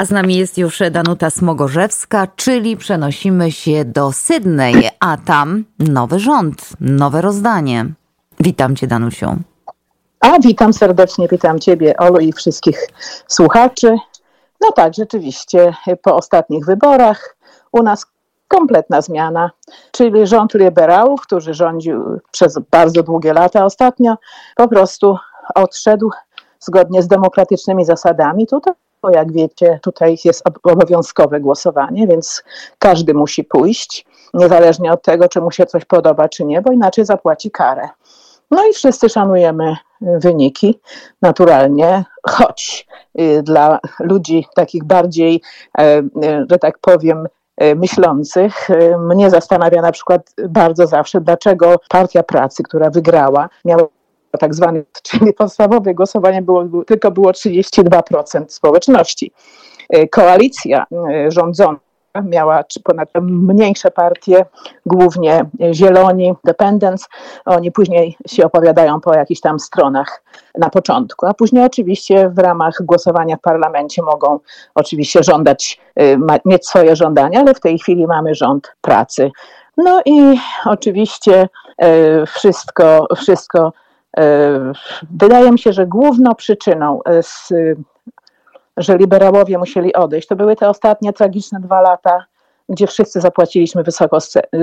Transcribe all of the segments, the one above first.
A z nami jest już Danuta Smogorzewska, czyli przenosimy się do Sydney, a tam nowy rząd, nowe rozdanie. Witam Cię, Danusią. A witam serdecznie, witam Ciebie, Olu i wszystkich słuchaczy. No tak, rzeczywiście, po ostatnich wyborach u nas kompletna zmiana, czyli rząd liberałów, który rządził przez bardzo długie lata ostatnio, po prostu odszedł zgodnie z demokratycznymi zasadami. Tutaj, bo jak wiecie, tutaj jest obowiązkowe głosowanie, więc każdy musi pójść, niezależnie od tego, czy mu się coś podoba, czy nie, bo inaczej zapłaci karę. No i wszyscy szanujemy wyniki, naturalnie, choć y, dla ludzi takich bardziej, e, e, że tak powiem, myślących. Mnie zastanawia na przykład bardzo zawsze, dlaczego Partia Pracy, która wygrała, miała tak zwany, czyli podstawowe głosowanie było, tylko było 32% społeczności. Koalicja rządząca miała ponad mniejsze partie, głównie Zieloni, Independence. Oni później się opowiadają po jakichś tam stronach na początku, a później oczywiście w ramach głosowania w parlamencie mogą oczywiście żądać, y, mieć swoje żądania, ale w tej chwili mamy rząd pracy. No i oczywiście wszystko, wszystko wydaje mi się, że główną przyczyną z że liberałowie musieli odejść. To były te ostatnie tragiczne dwa lata, gdzie wszyscy zapłaciliśmy wysoką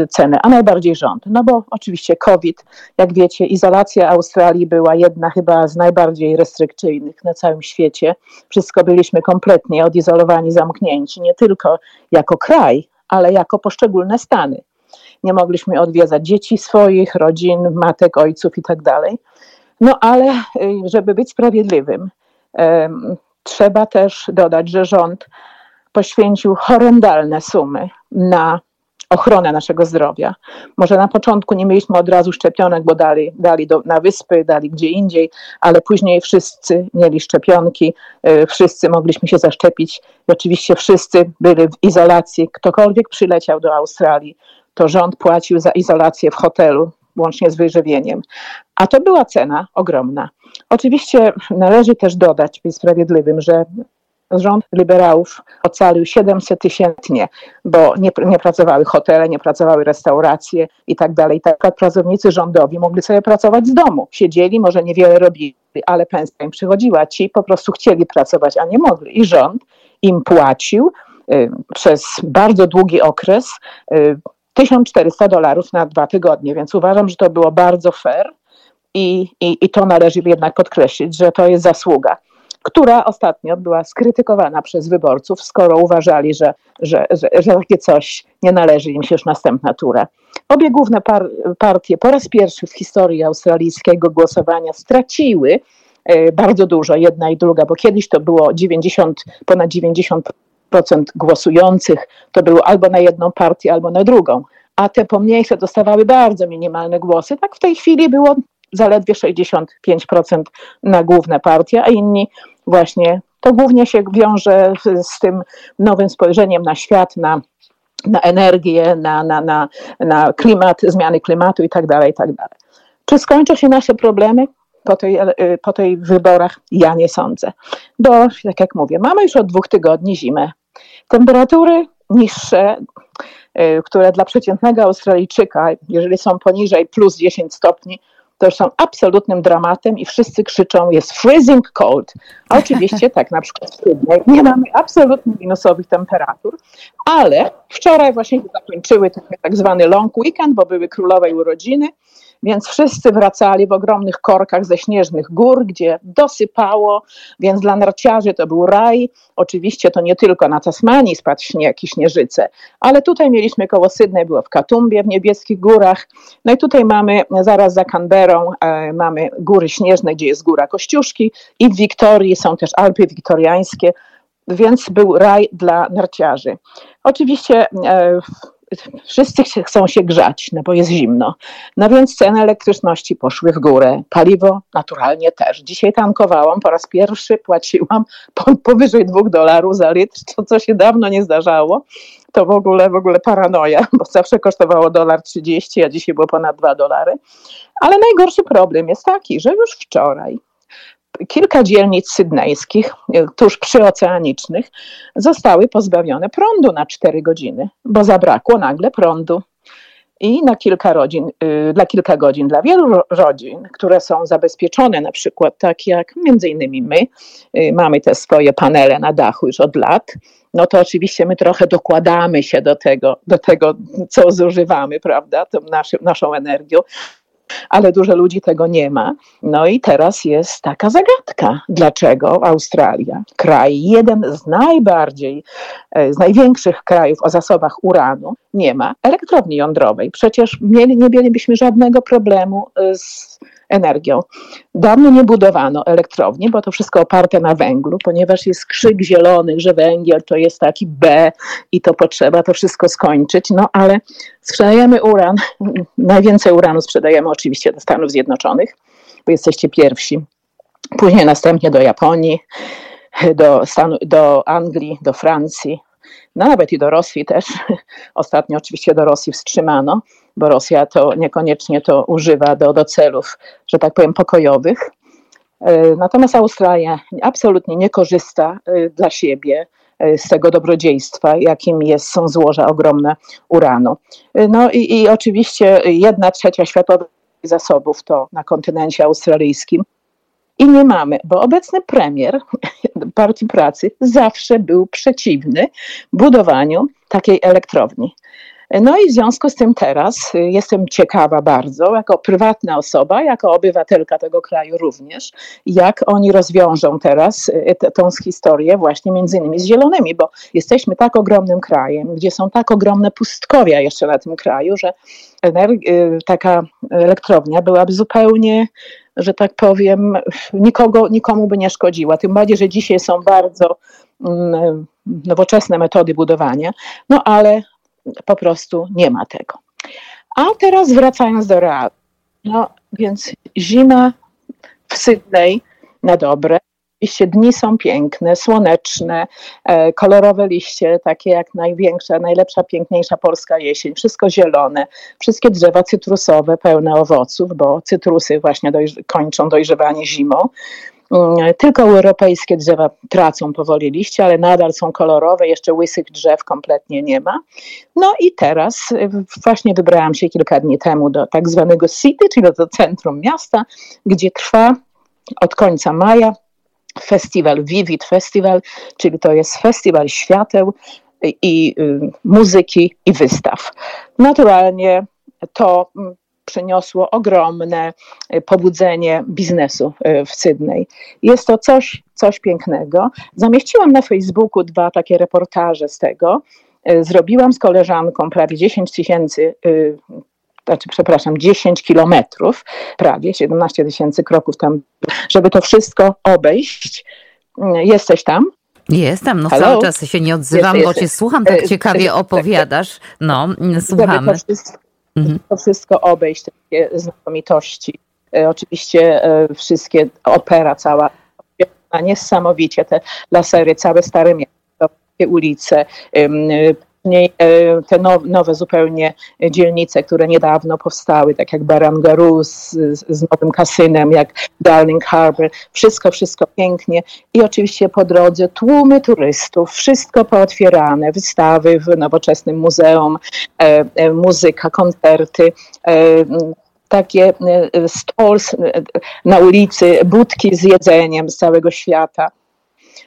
cenę, a najbardziej rząd. No bo oczywiście COVID, jak wiecie, izolacja Australii była jedna chyba z najbardziej restrykcyjnych na całym świecie. Wszystko byliśmy kompletnie odizolowani, zamknięci, nie tylko jako kraj, ale jako poszczególne stany. Nie mogliśmy odwiedzać dzieci swoich, rodzin, matek, ojców i tak dalej. No ale y, żeby być sprawiedliwym, Trzeba też dodać, że rząd poświęcił horrendalne sumy na ochronę naszego zdrowia. Może na początku nie mieliśmy od razu szczepionek, bo dali, dali do, na wyspy, dali gdzie indziej, ale później wszyscy mieli szczepionki, y, wszyscy mogliśmy się zaszczepić. Oczywiście wszyscy byli w izolacji. Ktokolwiek przyleciał do Australii, to rząd płacił za izolację w hotelu, łącznie z wyżywieniem. A to była cena ogromna. Oczywiście należy też dodać, być sprawiedliwym, że rząd liberałów ocalił 700 tysięcznie, bo nie, nie, pracowały hotele, nie pracowały restauracje i tak dalej. Tak pracownicy rządowi mogli sobie pracować z domu. Siedzieli, może niewiele robili, ale pensja im przychodziła. Ci po prostu chcieli pracować, a nie mogli. I rząd im płacił y, przez bardzo długi okres y, 1400 dolarów na dwa tygodnie, więc uważam, że to było bardzo fair i, i, i to należy jednak podkreślić, że to jest zasługa która ostatnio była skrytykowana przez wyborców, skoro uważali, że, że, że, że takie coś nie należy im się już następna tura. Obie główne par, partie po raz pierwszy w historii australijskiego głosowania straciły e, bardzo dużo, jedna i druga, bo kiedyś to było 90, ponad 90 procent głosujących to było albo na jedną partię, albo na drugą, a te pomniejsze dostawały bardzo minimalne głosy. Tak w tej chwili było zaledwie 65% na główne partie, a inni właśnie to głównie się wiąże z tym nowym spojrzeniem na świat, na, na energię, na, na, na, na klimat, zmiany klimatu i tak dalej, i tak. Czy skończą się nasze problemy? Po tej, po tej wyborach? Ja nie sądzę. Bo, tak jak mówię, mamy już od dwóch tygodni zimę. Temperatury niższe, y, które dla przeciętnego Australijczyka, jeżeli są poniżej plus 10 stopni, to już są absolutnym dramatem i wszyscy krzyczą jest freezing cold. A oczywiście tak, na przykład w Sydney nie mamy absolutnie minusowych temperatur, ale wczoraj właśnie zakończyły tak zwany long weekend, bo były królowej urodziny więc wszyscy wracali w ogromnych korkach ze śnieżnych gór, gdzie dosypało, więc dla narciarzy to był raj. Oczywiście to nie tylko na Tasmanii spadł śnieg i śnieżyce, ale tutaj mieliśmy koło Sydney, było w Katumbie, w niebieskich górach. No i tutaj mamy zaraz za Canberrą, e, mamy góry śnieżne, gdzie jest góra Kościuszki i w Wiktorii są też Alpy Wiktoriańskie, więc był raj dla narciarzy. Oczywiście e, wszyscy chcą się grzać, no bo jest zimno. No więc ceny elektryczności poszły w górę. Paliwo naturalnie też. Dzisiaj tankowałam, po raz pierwszy płaciłam powyżej 2 dolarów za litr, co, co się dawno nie zdarzało. To w ogóle, w ogóle paranoja, bo zawsze kosztowało dolar 30, a dzisiaj było ponad 2 dolary. Ale najgorszy problem jest taki, że już wczoraj kilka dzielnic sydnejskich, tuż przyoceanicznych, zostały pozbawione prądu na 4 godziny, bo zabrakło nagle prądu. I na kilka rodzin, y, dla kilka godzin dla wielu rodzin, które są zabezpieczone, na przykład tak jak między innymi my, y, mamy te swoje panele na dachu już od lat, no to oczywiście my trochę dokładamy się do tego, do tego co zużywamy, prawda, tą naszą, naszą energią ale dużo ludzi tego nie ma. No i teraz jest taka zagadka. Dlaczego Australia, kraj, jeden z najbardziej, e, z największych krajów o zasobach uranu, nie ma elektrowni jądrowej? Przecież nie mielibyśmy żadnego problemu e, z energią. Dawno nie budowano elektrowni, bo to wszystko oparte na węglu, ponieważ jest krzyk zielony, że węgiel to jest taki B i to potrzeba to wszystko skończyć. No ale sprzedajemy uran, najwięcej uranu sprzedajemy oczywiście do Stanów Zjednoczonych, bo jesteście pierwsi. Później następnie do Japonii, do, Stanu, do Anglii, do Francji, no nawet i do Rosji też. Ostatnio oczywiście do Rosji wstrzymano bo Rosja to niekoniecznie to używa do, do celów, że tak powiem, pokojowych. E, natomiast Australia absolutnie nie korzysta e, dla siebie e, z tego dobrodziejstwa, jakim jest, są złoża ogromne uranu. No i, i oczywiście jedna trzecia światowych zasobów to na kontynencie australijskim. I nie mamy, bo obecny premier Partii Pracy zawsze był przeciwny budowaniu takiej elektrowni. No i w związku z tym teraz y, jestem ciekawa bardzo, jako prywatna osoba, jako obywatelka tego kraju również, jak oni rozwiążą teraz y, tą historię właśnie między innymi z zielonymi, bo jesteśmy tak ogromnym krajem, gdzie są tak ogromne pustkowia jeszcze na tym kraju, że y, taka elektrownia byłaby zupełnie że tak powiem, nikogo, nikomu by nie szkodziła. Tym bardziej, że dzisiaj są bardzo mm, nowoczesne metody budowania, no ale po prostu nie ma tego. A teraz wracając do realu. No więc zima w Sydney na dobre. Oczywiście dni są piękne, słoneczne, e, kolorowe liście, takie jak największa, najlepsza, piękniejsza polska jesień. Wszystko zielone, wszystkie drzewa cytrusowe pełne owoców, bo cytrusy właśnie dojrz kończą dojrzewanie zimą. Mm, tylko europejskie drzewa tracą powoli liście, ale nadal są kolorowe, jeszcze łysych drzew kompletnie nie ma. No i teraz y, właśnie wybrałam się kilka dni temu do tak zwanego City, czyli do centrum miasta, gdzie trwa od końca maja festiwal Vivid Festival, czyli to jest festiwal świateł i, i y, muzyki i wystaw. Naturalnie to mm, przyniosło ogromne y, pobudzenie biznesu y, w Sydney. Jest to coś, coś pięknego. Zamieściłam na Facebooku dwa takie reportaże z tego. Y, zrobiłam z koleżanką prawie 10 tysięcy znaczy, przepraszam, 10 kilometrów, prawie 17 tysięcy kroków tam, żeby to wszystko obejść. Jesteś tam? Jestem, no Hello? cały czas się nie odzywam, bo cię słucham, tak ciekawie opowiadasz. No, słuchamy. Żeby to wszystko, mhm. to wszystko obejść, takie znakomitości. E, oczywiście e, wszystkie opera cała, niesamowicie te lasery, całe Stare Miasto, ulice, później e, te nowe zupełnie dzielnice, które niedawno powstały, tak jak Barangaroo z, z nowym kasynem, jak Darling Harbour, wszystko, wszystko pięknie. I oczywiście po drodze tłumy turystów, wszystko pootwierane, wystawy w nowoczesnym muzeum, e, e, muzyka, koncerty, takie stalls na ulicy, budki z jedzeniem z całego świata.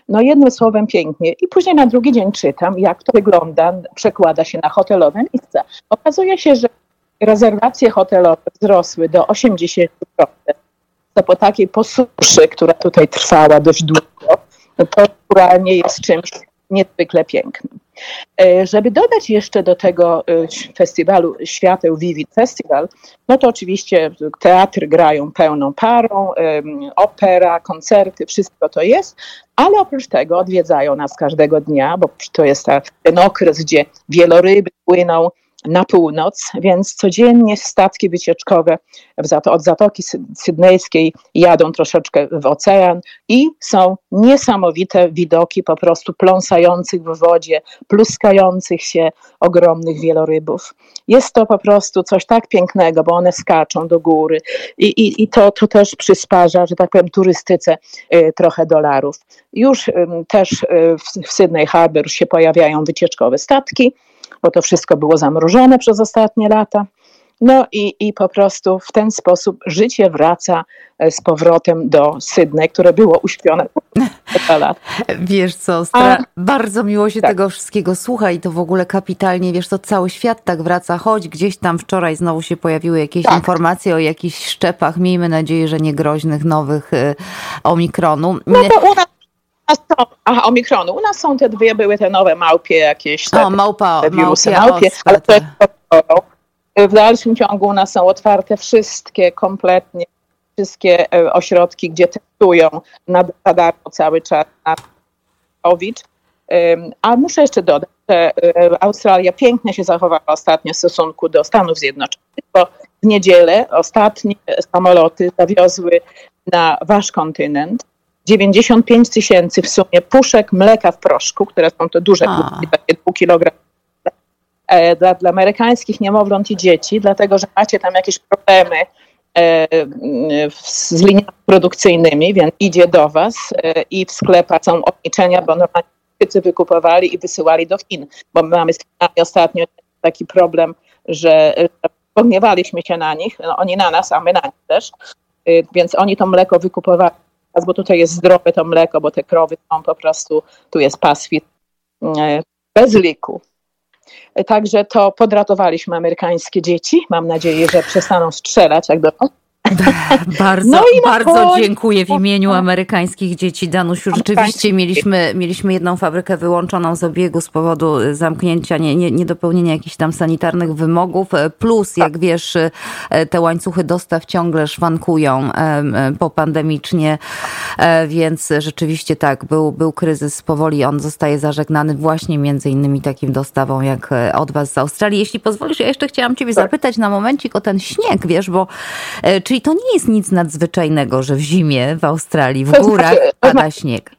No jednym słowem pięknie. I później na drugi dzień czytam, jak to wygląda, przekłada się na hotelowe miejsca. Okazuje się, że rezerwacje hotelowe wzrosły do 80%. To po takiej posuszy, która tutaj trwała dość długo, to naturalnie jest czymś niezwykle pięknym. E, żeby dodać jeszcze do tego e, festiwalu Świateł Vivid Festival, no to oczywiście teatry grają pełną parą, opera, koncerty, wszystko to jest, ale oprócz tego odwiedzają nas każdego dnia, bo to jest ten okres, gdzie wieloryby płyną na północ, więc codziennie statki wycieczkowe od Zatoki Sydnejskiej jadą troszeczkę w ocean i są niesamowite widoki po prostu pląsających w wodzie, pluskających się ogromnych wielorybów. Jest to po prostu coś tak pięknego, bo one skaczą do góry i, i, i to, to też przysparza, że tak powiem, turystyce y, trochę dolarów. Już też y, w, w Sydney Harbor się pojawiają wycieczkowe statki, bo to wszystko było zamrożone przez ostatnie lata. No i, i po prostu w ten sposób życie wraca e, z powrotem do Sydney, które było uśpione lat. Wiesz co, A, bardzo miło się tak. tego wszystkiego słucha i to w ogóle kapitalnie, wiesz to cały świat tak wraca, choć gdzieś tam wczoraj znowu się pojawiły jakieś tak. informacje o jakichś szczepach, miejmy nadzieję, że nie groźnych, nowych y, omikronu. No to u nas są, aha, omikronu. U nas są te dwie, były te nowe małpie jakieś. Te, o, małpa, te wirusy małpie, małpie ale to jest w dalszym ciągu u nas są otwarte wszystkie kompletnie, wszystkie e, ośrodki, gdzie testują na darmo cały czas na COVID. A muszę jeszcze dodać, że e, Australia pięknie się zachowała ostatnio w stosunku do Stanów Zjednoczonych, bo w niedzielę ostatnie samoloty zawiozły na wasz kontynent 95 tysięcy w sumie puszek mleka w proszku, które są to duże puszki, takie pół kilogram e, dla, dla amerykańskich niemowląt i dzieci, dlatego że macie tam jakieś problemy e, z liniami produkcyjnymi, więc idzie do was e, i w sklepach są ograniczenia, bo normalnie wszyscy wykupowali i wysyłali do Chin, bo my mamy z Chinami ostatnio taki problem, że pogniewaliśmy się na nich, no oni na nas, a my na nich też, więc oni to mleko wykupowali bo tutaj jest zdrowe to mleko, bo te krowy są po prostu, tu jest paswit e, bez liku. E, także to podratowaliśmy amerykańskie dzieci. Mam nadzieję, że przestaną strzelać jak do Bardzo, no bardzo dziękuję w imieniu amerykańskich dzieci. Danusiu, rzeczywiście mieliśmy, mieliśmy jedną fabrykę wyłączoną z obiegu z powodu zamknięcia, nie, nie, niedopełnienia jakichś tam sanitarnych wymogów. Plus, jak tak. wiesz, te łańcuchy dostaw ciągle szwankują popandemicznie, e, więc rzeczywiście tak, był, był kryzys powoli. On zostaje zażegnany właśnie między innymi takim dostawą jak e, od was z Australii. Jeśli pozwolisz, ja jeszcze chciałam ciebie tak. zapytać na momencik o ten śnieg, wiesz, bo e, czyli to nie jest nic nadzwyczajnego, że w zimie w Australii, w górach pada śnieg.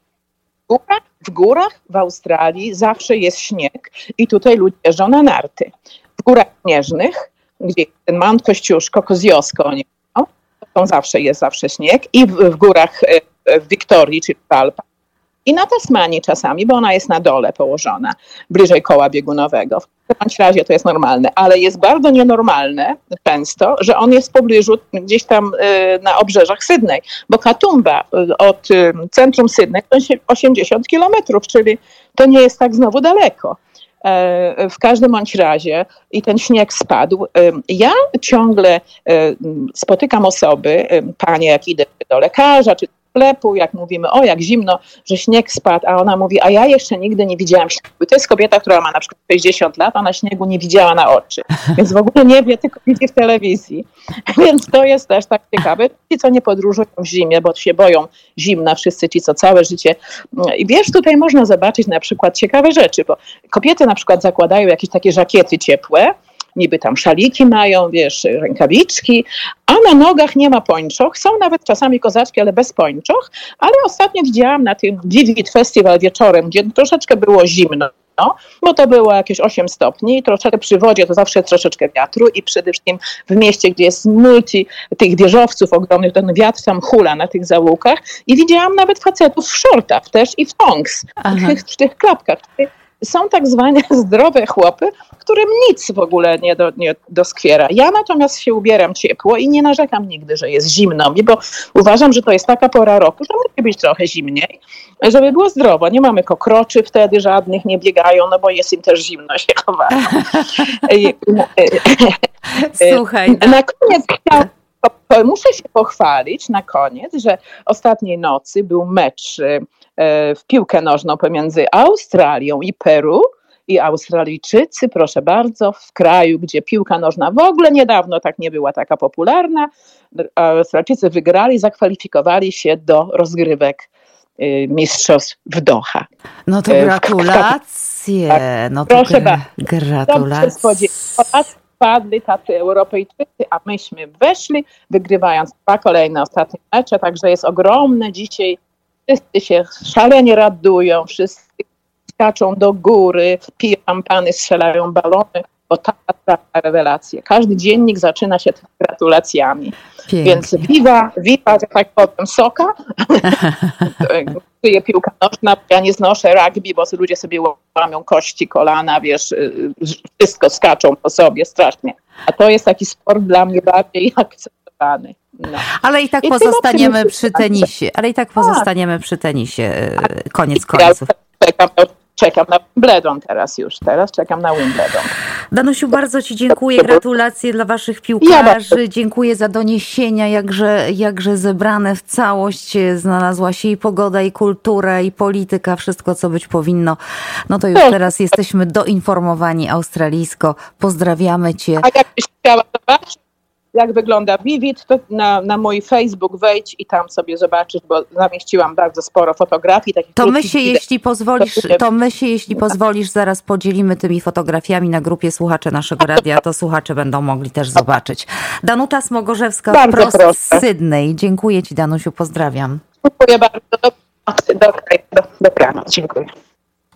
W górach, w górach w Australii zawsze jest śnieg i tutaj ludzie jeżdżą na narty. W górach śnieżnych, gdzie ten Mount Kościuszko, Koziosko, nie, no, to zawsze jest zawsze śnieg i w, w górach e, w Wiktorii, czy w Alpach, i na Tasmanii czasami, bo ona jest na dole położona, bliżej koła biegunowego. W bądź razie to jest normalne, ale jest bardzo nienormalne często, że on jest w pobliżu, gdzieś tam y, na obrzeżach Sydney, bo Katumba y, od y, centrum Sydney to 80 kilometrów, czyli to nie jest tak znowu daleko. E, w każdym bądź razie i ten śnieg spadł. Ja ciągle spotykam osoby, panie jak idę do lekarza, czy sklepu, jak mówimy, o jak zimno, że śnieg spadł, a ona mówi, a ja jeszcze nigdy nie widziałam śniegu. To jest kobieta, która ma na przykład 60 lat, ona śniegu nie widziała na oczy, więc w ogóle nie wie, tylko widzi w telewizji. Więc to jest też tak ciekawe. Ci, co nie podróżują w zimie, bo się boją zimna, wszyscy ci, co całe życie. I wiesz, tutaj można zobaczyć na przykład ciekawe rzeczy, bo kobiety na przykład zakładają jakieś takie żakiety ciepłe, niby tam szaliki mają, wiesz, rękawiczki, a na nogach nie ma pończoch. Są nawet czasami kozaczki, ale bez pończoch. Ale ostatnio widziałam na tym Vivid Festival wieczorem, gdzie troszeczkę było zimno, bo to było jakieś 8 stopni. I troszeczkę przy wodzie to zawsze troszeczkę wiatru i przede wszystkim w mieście, gdzie jest multi tych wieżowców ogromnych, ten wiatr tam hula na tych załukach i widziałam nawet facetów w shortach też i w tongs, w tych, w tych klapkach są tak zwane zdrowe chłopy, którym nic w ogóle nie, do, nie doskwiera. Ja natomiast się ubieram ciepło i nie narzekam nigdy, że jest zimno bo uważam, że to jest taka pora roku, że musi być trochę zimniej, żeby było zdrowo. Nie mamy kokroczy wtedy żadnych, nie biegają, no bo jest im też zimno się chowają. Słuchaj. Na koniec chciałam Muszę się pochwalić na koniec, że ostatniej nocy był mecz E, w piłkę nożną pomiędzy Australią i Peru. I Australijczycy, proszę bardzo, w kraju, gdzie piłka nożna w ogóle niedawno tak nie była taka popularna, Australijczycy wygrali, zakwalifikowali się do rozgrywek mistrzostw w Doha. No to gratulacje. No to Proszę bardzo. Gratulacje. Padli tacy Europejczycy, a myśmy weszli, wygrywając dwa kolejne ostatnie mecze, także jest ogromne dzisiaj. Wszyscy się szalenie radują, wszyscy skaczą do góry, piją szampany, strzelają balony, bo ta rewelacja. Każdy dziennik zaczyna się gratulacjami. Pięknie. Więc wiwa, wiwa, że tak powiem, soka. Żyje piłka nożna, ja nie znoszę rugby, bo ludzie sobie łamią kości, kolana, wiesz, y, wszystko skaczą po sobie strasznie. A to jest taki sport dla mnie bardziej No. Ale i tak I pozostaniemy przy tenisie. Ale i tak, tak pozostaniemy przy tenisie. Y, koniec końców. Czekam czekam na Wimbledon teraz już. Teraz czekam na Wimbledon. Danusiu, bardzo Ci dziękuję. Gratulacje dla Waszych piłkarzy. Dziękuję za doniesienia, jakże, jakże zebrane w całość znalazła się i pogoda, i kultura, i polityka, wszystko co być powinno. No to już teraz jesteśmy doinformowani australijsko. Pozdrawiamy Cię. A jakbyś chciała zobaczyć, jak wygląda Vivid, to na, na mój Facebook wejdź i tam sobie zobaczysz, bo zamieściłam bardzo sporo fotografii. Takich to my się, jeśli pozwolisz, to my się, jeśli pozwolisz, zaraz podzielimy tymi fotografiami na grupie słuchacze naszego radia, to słuchacze będą mogli też zobaczyć. Danuta Smogorzewska, bardzo prost proszę. z Sydney. Dziękuję Ci, Danusiu, pozdrawiam. Dziękuję bardzo. Do, do, do, dobranoc. Dziękuję.